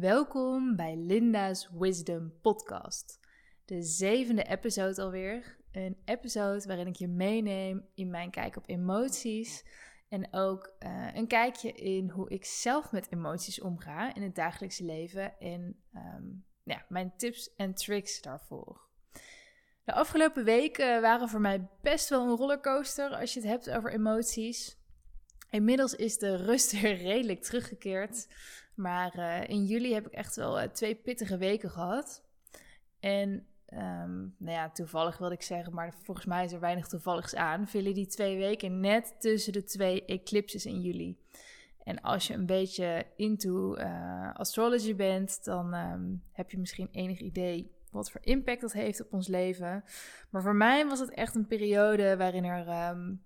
Welkom bij Linda's Wisdom Podcast. De zevende episode alweer. Een episode waarin ik je meeneem in mijn kijk op emoties. En ook uh, een kijkje in hoe ik zelf met emoties omga in het dagelijkse leven. En um, ja, mijn tips en tricks daarvoor. De afgelopen weken waren voor mij best wel een rollercoaster als je het hebt over emoties. Inmiddels is de rust weer redelijk teruggekeerd. Maar uh, in juli heb ik echt wel uh, twee pittige weken gehad. En um, nou ja, toevallig wilde ik zeggen, maar volgens mij is er weinig toevalligs aan. Vielen die twee weken net tussen de twee eclipses in juli. En als je een beetje into uh, astrology bent, dan um, heb je misschien enig idee wat voor impact dat heeft op ons leven. Maar voor mij was het echt een periode waarin er um,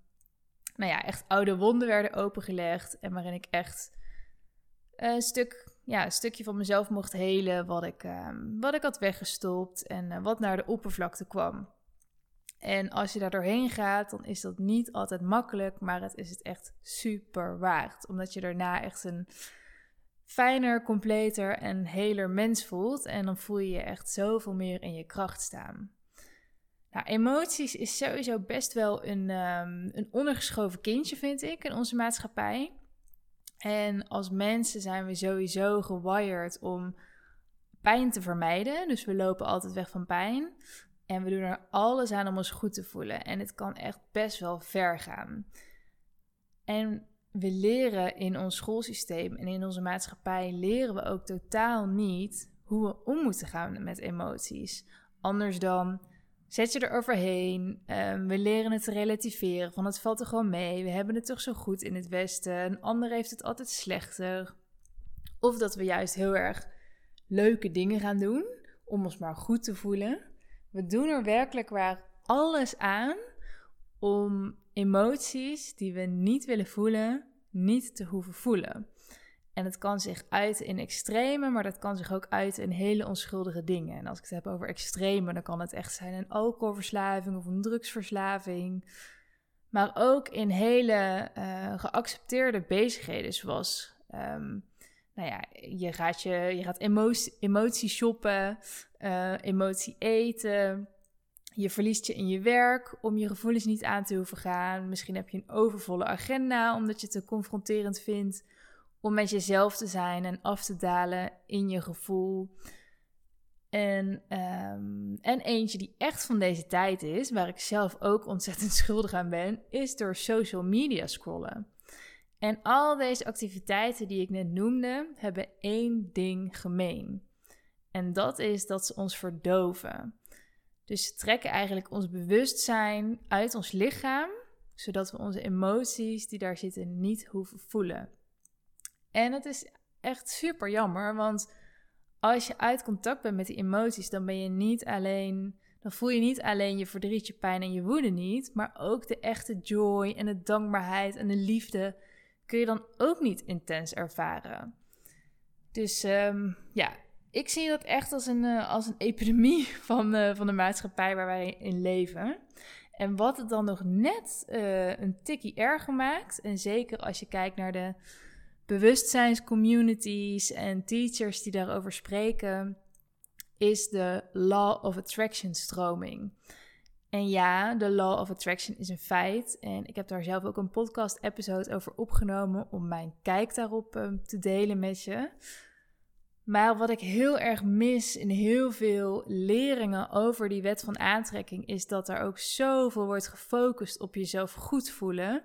nou ja, echt oude wonden werden opengelegd. En waarin ik echt een, stuk, ja, een stukje van mezelf mocht helen. Wat ik, um, wat ik had weggestopt en uh, wat naar de oppervlakte kwam. En als je daar doorheen gaat, dan is dat niet altijd makkelijk. Maar het is het echt super waard. Omdat je daarna echt een fijner, completer en heler mens voelt. En dan voel je je echt zoveel meer in je kracht staan. Nou, emoties is sowieso best wel een, um, een ondergeschoven kindje, vind ik, in onze maatschappij. En als mensen zijn we sowieso gewired om pijn te vermijden. Dus we lopen altijd weg van pijn. En we doen er alles aan om ons goed te voelen. En het kan echt best wel ver gaan. En we leren in ons schoolsysteem en in onze maatschappij leren we ook totaal niet hoe we om moeten gaan met emoties. Anders dan zet je er overheen. Um, we leren het te relativeren. Van het valt er gewoon mee. We hebben het toch zo goed in het Westen. Een ander heeft het altijd slechter. Of dat we juist heel erg leuke dingen gaan doen om ons maar goed te voelen. We doen er werkelijk waar alles aan om emoties die we niet willen voelen, niet te hoeven voelen. En het kan zich uiten in extreme, maar dat kan zich ook uiten in hele onschuldige dingen. En als ik het heb over extreme, dan kan het echt zijn een alcoholverslaving of een drugsverslaving. Maar ook in hele uh, geaccepteerde bezigheden, zoals um, nou ja, je gaat, je, je gaat emotie, shoppen, uh, emotie eten. Je verliest je in je werk om je gevoelens niet aan te hoeven gaan. Misschien heb je een overvolle agenda omdat je het te confronterend vindt om met jezelf te zijn en af te dalen in je gevoel. En, um, en eentje die echt van deze tijd is, waar ik zelf ook ontzettend schuldig aan ben, is door social media scrollen. En al deze activiteiten die ik net noemde, hebben één ding gemeen. En dat is dat ze ons verdoven. Dus ze trekken eigenlijk ons bewustzijn uit ons lichaam, zodat we onze emoties die daar zitten niet hoeven voelen. En het is echt super jammer, want als je uit contact bent met die emoties, dan ben je niet alleen, dan voel je niet alleen je verdriet, je pijn en je woede niet, maar ook de echte joy en de dankbaarheid en de liefde kun je dan ook niet intens ervaren. Dus um, ja, ik zie dat echt als een, uh, als een epidemie van, uh, van de maatschappij waar wij in leven. En wat het dan nog net uh, een tikkie erger maakt, en zeker als je kijkt naar de bewustzijnscommunities en teachers die daarover spreken, is de Law of Attraction stroming. En ja, de Law of Attraction is een feit. En ik heb daar zelf ook een podcast-episode over opgenomen om mijn kijk daarop um, te delen met je. Maar wat ik heel erg mis in heel veel leringen over die wet van aantrekking is dat er ook zoveel wordt gefocust op jezelf goed voelen.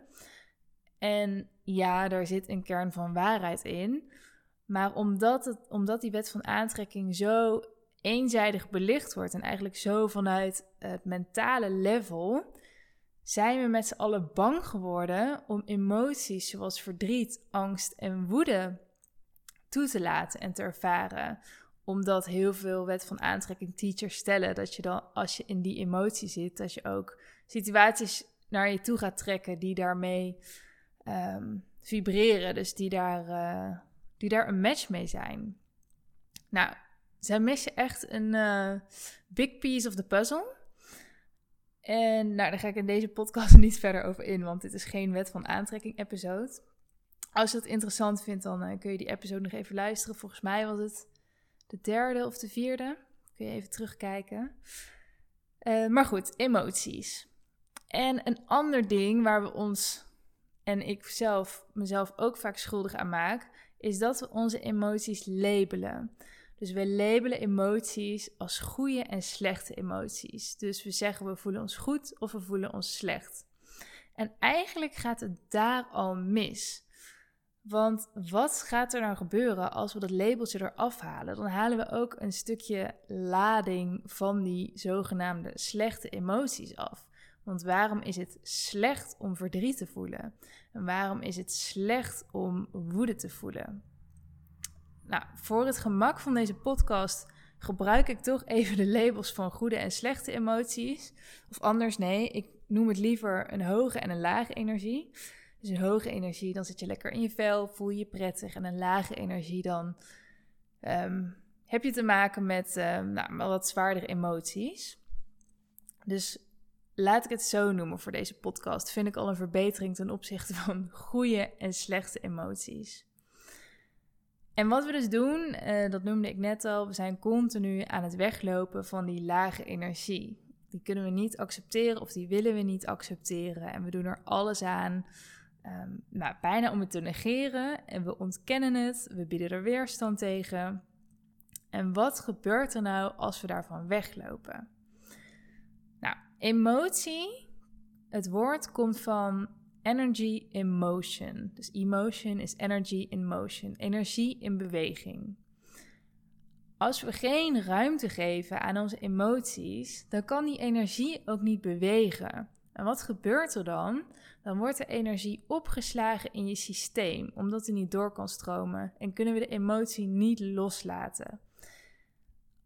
En ja, daar zit een kern van waarheid in. Maar omdat, het, omdat die wet van aantrekking zo eenzijdig belicht wordt en eigenlijk zo vanuit het mentale level, zijn we met z'n allen bang geworden om emoties zoals verdriet, angst en woede toe te laten en te ervaren. Omdat heel veel wet van aantrekking teachers stellen dat je dan, als je in die emotie zit, dat je ook situaties naar je toe gaat trekken die daarmee um, vibreren. Dus die daar, uh, die daar een match mee zijn. Nou, zij missen echt een uh, big piece of the puzzle. En nou, daar ga ik in deze podcast niet verder over in, want dit is geen wet van aantrekking episode. Als je het interessant vindt, dan uh, kun je die episode nog even luisteren. Volgens mij was het de derde of de vierde. Kun je even terugkijken. Maar goed, emoties. En een ander ding waar we ons, en ik zelf mezelf ook vaak schuldig aan maak, is dat we onze emoties labelen. Dus we labelen emoties als goede en slechte emoties. Dus we zeggen we voelen ons goed of we voelen ons slecht. En eigenlijk gaat het daar al mis. Want wat gaat er nou gebeuren als we dat labeltje eraf halen? Dan halen we ook een stukje lading van die zogenaamde slechte emoties af. Want waarom is het slecht om verdriet te voelen? En waarom is het slecht om woede te voelen? Nou, voor het gemak van deze podcast gebruik ik toch even de labels van goede en slechte emoties. Of anders, nee, ik noem het liever een hoge en een lage energie. Dus een hoge energie, dan zit je lekker in je vel, voel je je prettig. En een lage energie, dan ehm, heb je te maken met um, nou, wat zwaardere emoties. Dus laat ik het zo noemen voor deze podcast. Vind ik al een verbetering ten opzichte van goede en slechte emoties. En wat we dus doen, uh, dat noemde ik net al, we zijn continu aan het weglopen van die lage energie. Die kunnen we niet accepteren of die willen we niet accepteren. En we doen er alles aan, um, bijna om het te negeren. En we ontkennen het, we bieden er weerstand tegen. En wat gebeurt er nou als we daarvan weglopen? Emotie, het woord komt van energy in motion. Dus emotion is energy in motion, energie in beweging. Als we geen ruimte geven aan onze emoties, dan kan die energie ook niet bewegen. En wat gebeurt er dan? Dan wordt de energie opgeslagen in je systeem, omdat die niet door kan stromen en kunnen we de emotie niet loslaten.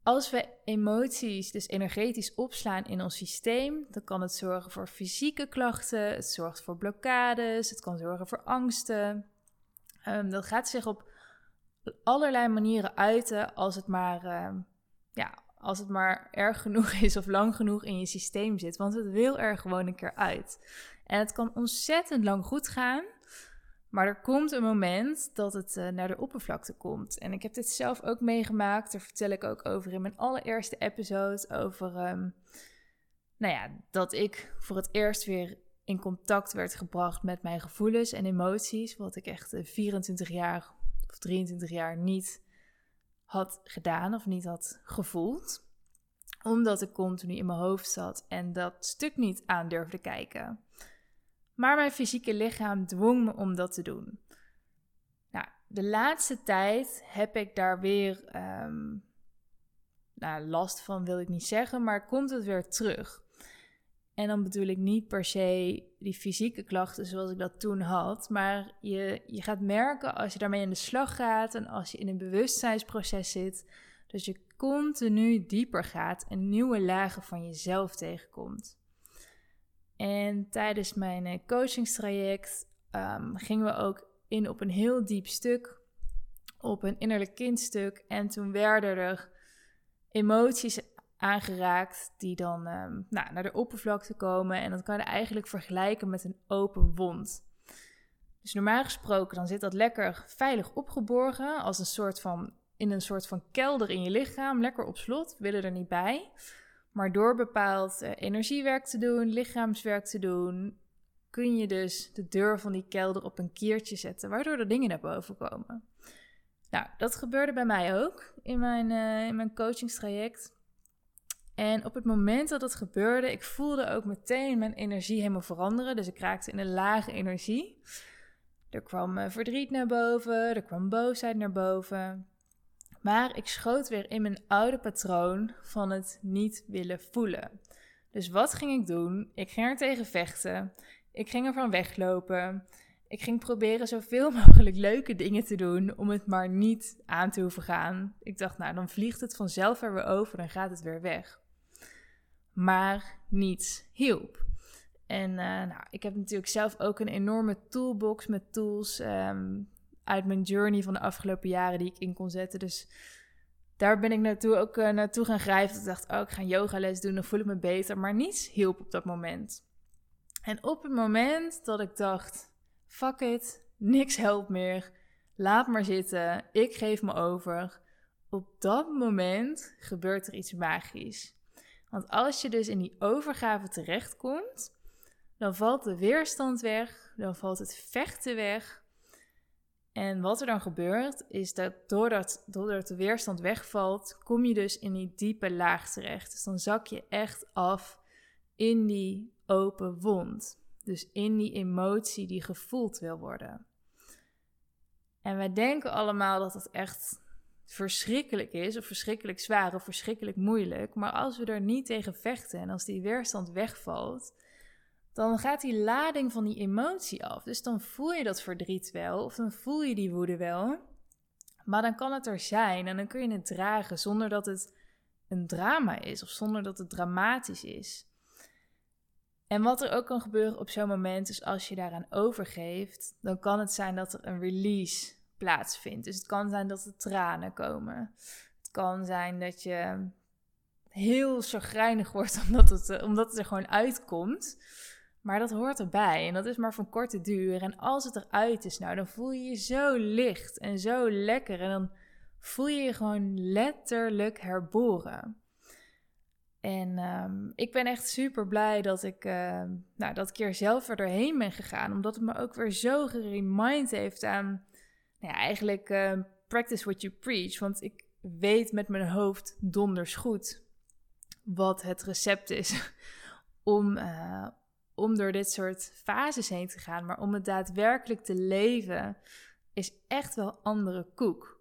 Als we emoties dus energetisch opslaan in ons systeem, dan kan het zorgen voor fysieke klachten, het zorgt voor blokkades, het kan zorgen voor angsten. Um, dat gaat zich op allerlei manieren uiten als het maar, ehm, ja, als het maar erg genoeg is of lang genoeg in je systeem zit. Want het wil er gewoon een keer uit. En het kan ontzettend lang goed gaan. Maar er komt een moment dat het uh, naar de oppervlakte komt. En ik heb dit zelf ook meegemaakt. Daar vertel ik ook over in mijn allereerste episode. Over um, nou ja, dat ik voor het eerst weer in contact werd gebracht met mijn gevoelens en emoties. Wat ik echt 24 eh, jaar of 23 jaar niet had gedaan of niet had gevoeld. Omdat ik continu in mijn hoofd zat en dat stuk niet aan durfde kijken. Maar mijn fysieke lichaam dwong me om dat te doen. Nou, de laatste tijd heb ik daar weer ehm, nou, last van, wil ik niet zeggen, maar komt het weer terug. En dan bedoel ik niet per se die fysieke klachten zoals ik dat toen had. Maar je, je gaat merken als je daarmee aan de slag gaat en als je in een bewustzijnsproces zit, dat je continu dieper gaat en nieuwe lagen van jezelf tegenkomt. En tijdens mijn eh, coachingstraject um, gingen we ook in op een heel diep stuk, op een innerlijk kindstuk. En toen werden er emoties aangeraakt die dan um, nou, naar de oppervlakte komen. En dat kan je eigenlijk vergelijken met een open wond. Dus normaal gesproken dan zit dat lekker veilig opgeborgen als een soort van in een soort van kelder in je lichaam, lekker op slot, willen er niet bij. Maar door bepaald uh, energiewerk te doen, lichaamswerk te doen, kun je dus de deur van die kelder op een kiertje zetten, waardoor er dingen naar boven komen. Nou, dat gebeurde bij mij ook in mijn, uh, in mijn coachingstraject. En op het moment dat dat gebeurde, ik voelde ook meteen mijn energie helemaal veranderen. Dus ik raakte in een lage energie. Er kwam uh, verdriet naar boven, er kwam boosheid naar boven. Maar ik schoot weer in mijn oude patroon van het niet willen voelen. Dus wat ging ik doen? Ik ging er tegen vechten. Ik ging ervan weglopen. Ik ging proberen zoveel mogelijk leuke dingen te doen om het maar niet aan te hoeven gaan. Ik dacht, nou, dan vliegt het vanzelf er weer over, dan gaat het weer weg. Maar niets hielp. En uh, nou, ik heb natuurlijk zelf ook een enorme toolbox met tools. Um, uit mijn journey van de afgelopen jaren die ik in kon zetten. Dus daar ben ik naartoe ook uh, naartoe gaan grijpen. Ik dacht, oh, ik ga yogales doen, dan voel ik me beter. Maar niets hielp op dat moment. En op het moment dat ik dacht, fuck it, niks helpt meer. Laat maar zitten, ik geef me over. op dat moment gebeurt er iets magisch. Want als je dus in die overgave terechtkomt, dan valt de weerstand weg, dan valt het vechten weg. En wat er dan gebeurt, is dat doordat, doordat de weerstand wegvalt, kom je dus in die diepe laag terecht. Dus dan zak je echt af in die open wond. Dus in die emotie die gevoeld wil worden. En wij denken allemaal dat het echt verschrikkelijk is, of verschrikkelijk zwaar, of verschrikkelijk moeilijk. Maar als we er niet tegen vechten en als die weerstand wegvalt, dan gaat die lading van die emotie af. Dus dan voel je dat verdriet wel, of dan voel je die woede wel. Maar dan kan het er zijn en dan kun je het dragen zonder dat het een drama is of zonder dat het dramatisch is. En wat er ook kan gebeuren op zo'n moment is als je daaraan overgeeft, dan kan het zijn dat er een release plaatsvindt. Dus het kan zijn dat er tranen komen. Het kan zijn dat je heel chagrijnig wordt omdat het, eh, omdat het er gewoon uitkomt. Maar dat hoort erbij en dat is maar van korte duur. En als het eruit is, nou, dan voel je je zo licht en zo lekker. En dan voel je je gewoon letterlijk herboren. En um, ik ben echt super blij dat ik uh, nou, dat keer zelf er doorheen ben gegaan. Omdat het me ook weer zo geremind heeft aan nou ja, eigenlijk uh, practice what you preach. Want ik weet met mijn hoofd donders goed wat het recept is om, uh, om door dit soort fases heen te gaan. Maar om het daadwerkelijk te leven is echt wel andere koek.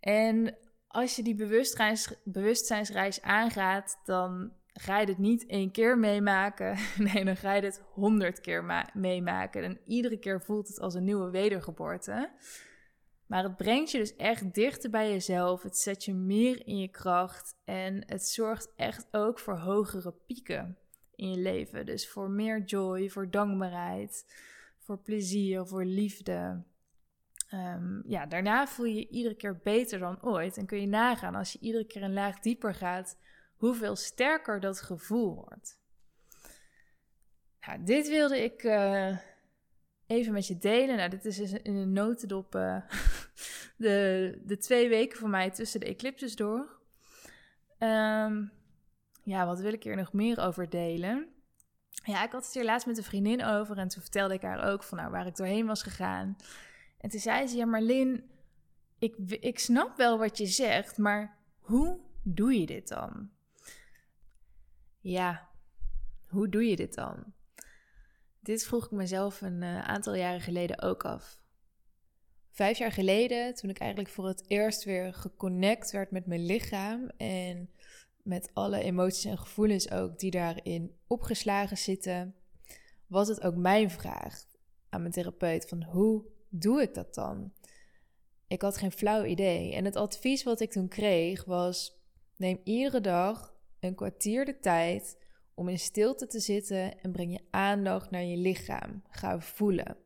En als je die bewustzijnsreis aangaat, dan ga je het niet één keer meemaken. Nee, dan ga je het honderd keer meemaken. En iedere keer voelt het als een nieuwe wedergeboorte. Maar het brengt je dus echt dichter bij jezelf. Het zet je meer in je kracht. En het zorgt echt ook voor hogere pieken in je leven. Dus voor meer joy, voor dankbaarheid, voor plezier, voor liefde. Um, ja, daarna voel je je iedere keer beter dan ooit. En kun je nagaan als je iedere keer een laag dieper gaat, hoeveel sterker dat gevoel wordt. Nou, dit wilde ik uh, even met je delen. Nou, dit is dus in een notendop uh, de, de twee weken voor mij tussen de eclipses door. Um, ja, wat wil ik hier nog meer over delen? Ja, ik had het hier laatst met een vriendin over en toen vertelde ik haar ook van nou, waar ik doorheen was gegaan. En toen zei ze, ja Marlin, ik, ik snap wel wat je zegt, maar hoe doe je dit dan? Ja, hoe doe je dit dan? Dit vroeg ik mezelf een uh, aantal jaren geleden ook af. Vijf jaar geleden, toen ik eigenlijk voor het eerst weer geconnect werd met mijn lichaam en met alle emoties en gevoelens ook die daarin opgeslagen zitten, was het ook mijn vraag aan mijn therapeut van hoe doe ik dat dan? Ik had geen flauw idee. En het advies wat ik toen kreeg was: neem iedere dag een kwartier de tijd om in stilte te zitten en breng je aandacht naar je lichaam. Ga voelen.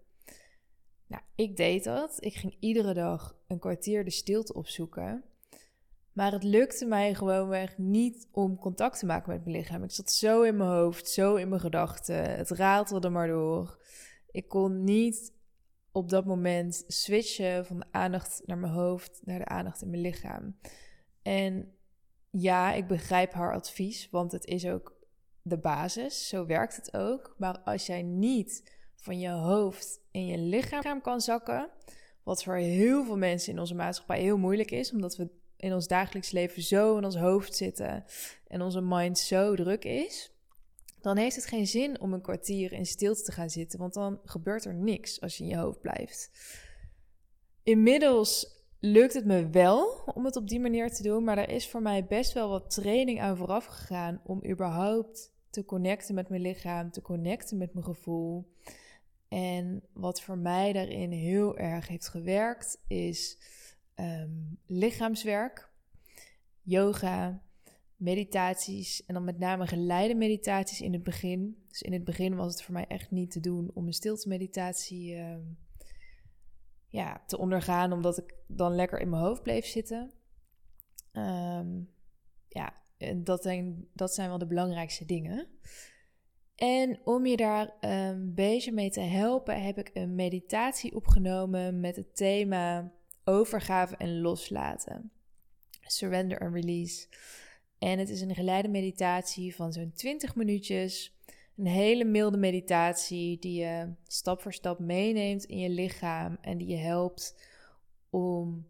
Nou, ik deed dat. Ik ging iedere dag een kwartier de stilte opzoeken. Maar het lukte mij gewoonweg niet om contact te maken met mijn lichaam. Ik zat zo in mijn hoofd, zo in mijn gedachten. Het ratelde maar door. Ik kon niet op dat moment switchen van de aandacht naar mijn hoofd naar de aandacht in mijn lichaam. En ja, ik begrijp haar advies, want het is ook de basis. Zo werkt het ook. Maar als jij niet van je hoofd in je lichaam kan zakken, wat voor heel veel mensen in onze maatschappij heel moeilijk is, omdat we in ons dagelijks leven zo in ons hoofd zitten en onze mind zo druk is, dan heeft het geen zin om een kwartier in stilte te gaan zitten, want dan gebeurt er niks als je in je hoofd blijft. Inmiddels lukt het me wel om het op die manier te doen, maar er is voor mij best wel wat training aan vooraf gegaan om überhaupt te connecten met mijn lichaam, te connecten met mijn gevoel. En wat voor mij daarin heel erg heeft gewerkt, is ehm, lichaamswerk, yoga, meditaties en dan met name geleide meditaties in het begin. Dus in het begin was het voor mij echt niet te doen om een stilte meditatie uh, ja, te ondergaan, omdat ik dan lekker in mijn hoofd bleef zitten. Um, ja, dat zijn, dat zijn wel de belangrijkste dingen. En om je daar een beetje mee te helpen, heb ik een meditatie opgenomen met het thema overgave en loslaten. Surrender and Release. En het is een geleide meditatie van zo'n 20 minuutjes. Een hele milde meditatie die je stap voor stap meeneemt in je lichaam en die je helpt om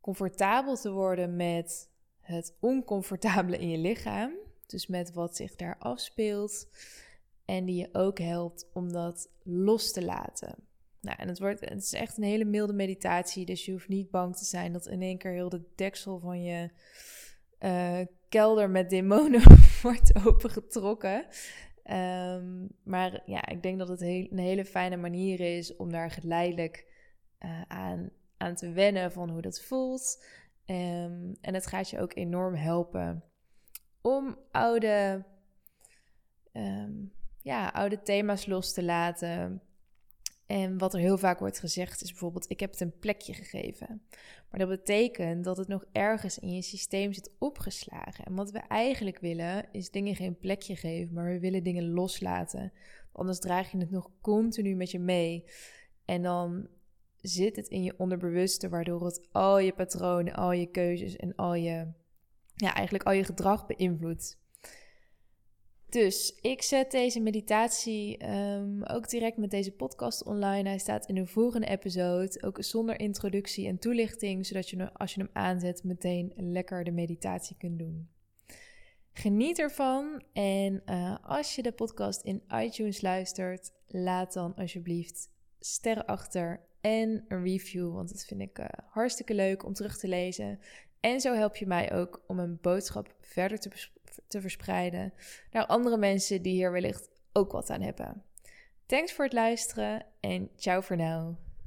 comfortabel te worden met het oncomfortabele in je lichaam. Dus met wat zich daar afspeelt. En die je ook helpt om dat los te laten. Nou, en het, wordt, het is echt een hele milde meditatie. Dus je hoeft niet bang te zijn dat in één keer heel de deksel van je uh, kelder met demonen wordt opengetrokken. Um, maar ja, ik denk dat het een hele fijne manier is om daar geleidelijk uh, aan, aan te wennen van hoe dat voelt. Um, en het gaat je ook enorm helpen om oude, um, ja, oude thema's los te laten. En wat er heel vaak wordt gezegd is bijvoorbeeld: ik heb het een plekje gegeven. Maar dat betekent dat het nog ergens in je systeem zit opgeslagen. En wat we eigenlijk willen is dingen geen plekje geven, maar we willen dingen loslaten. Anders draag je het nog continu met je mee. En dan zit het in je onderbewuste, waardoor het al je patronen, al je keuzes en al je, ja, eigenlijk al je gedrag beïnvloedt. Dus ik zet deze meditatie um, ook direct met deze podcast online. Hij staat in de volgende episode, ook zonder introductie en toelichting, zodat je als je hem aanzet meteen lekker de meditatie kunt doen. Geniet ervan en uh, als je de podcast in iTunes luistert, laat dan alsjeblieft sterren achter en een review, want dat vind ik uh, hartstikke leuk om terug te lezen. En zo help je mij ook om een boodschap verder te te verspreiden naar andere mensen die hier wellicht ook wat aan hebben. Thanks voor het luisteren en ciao voor nu.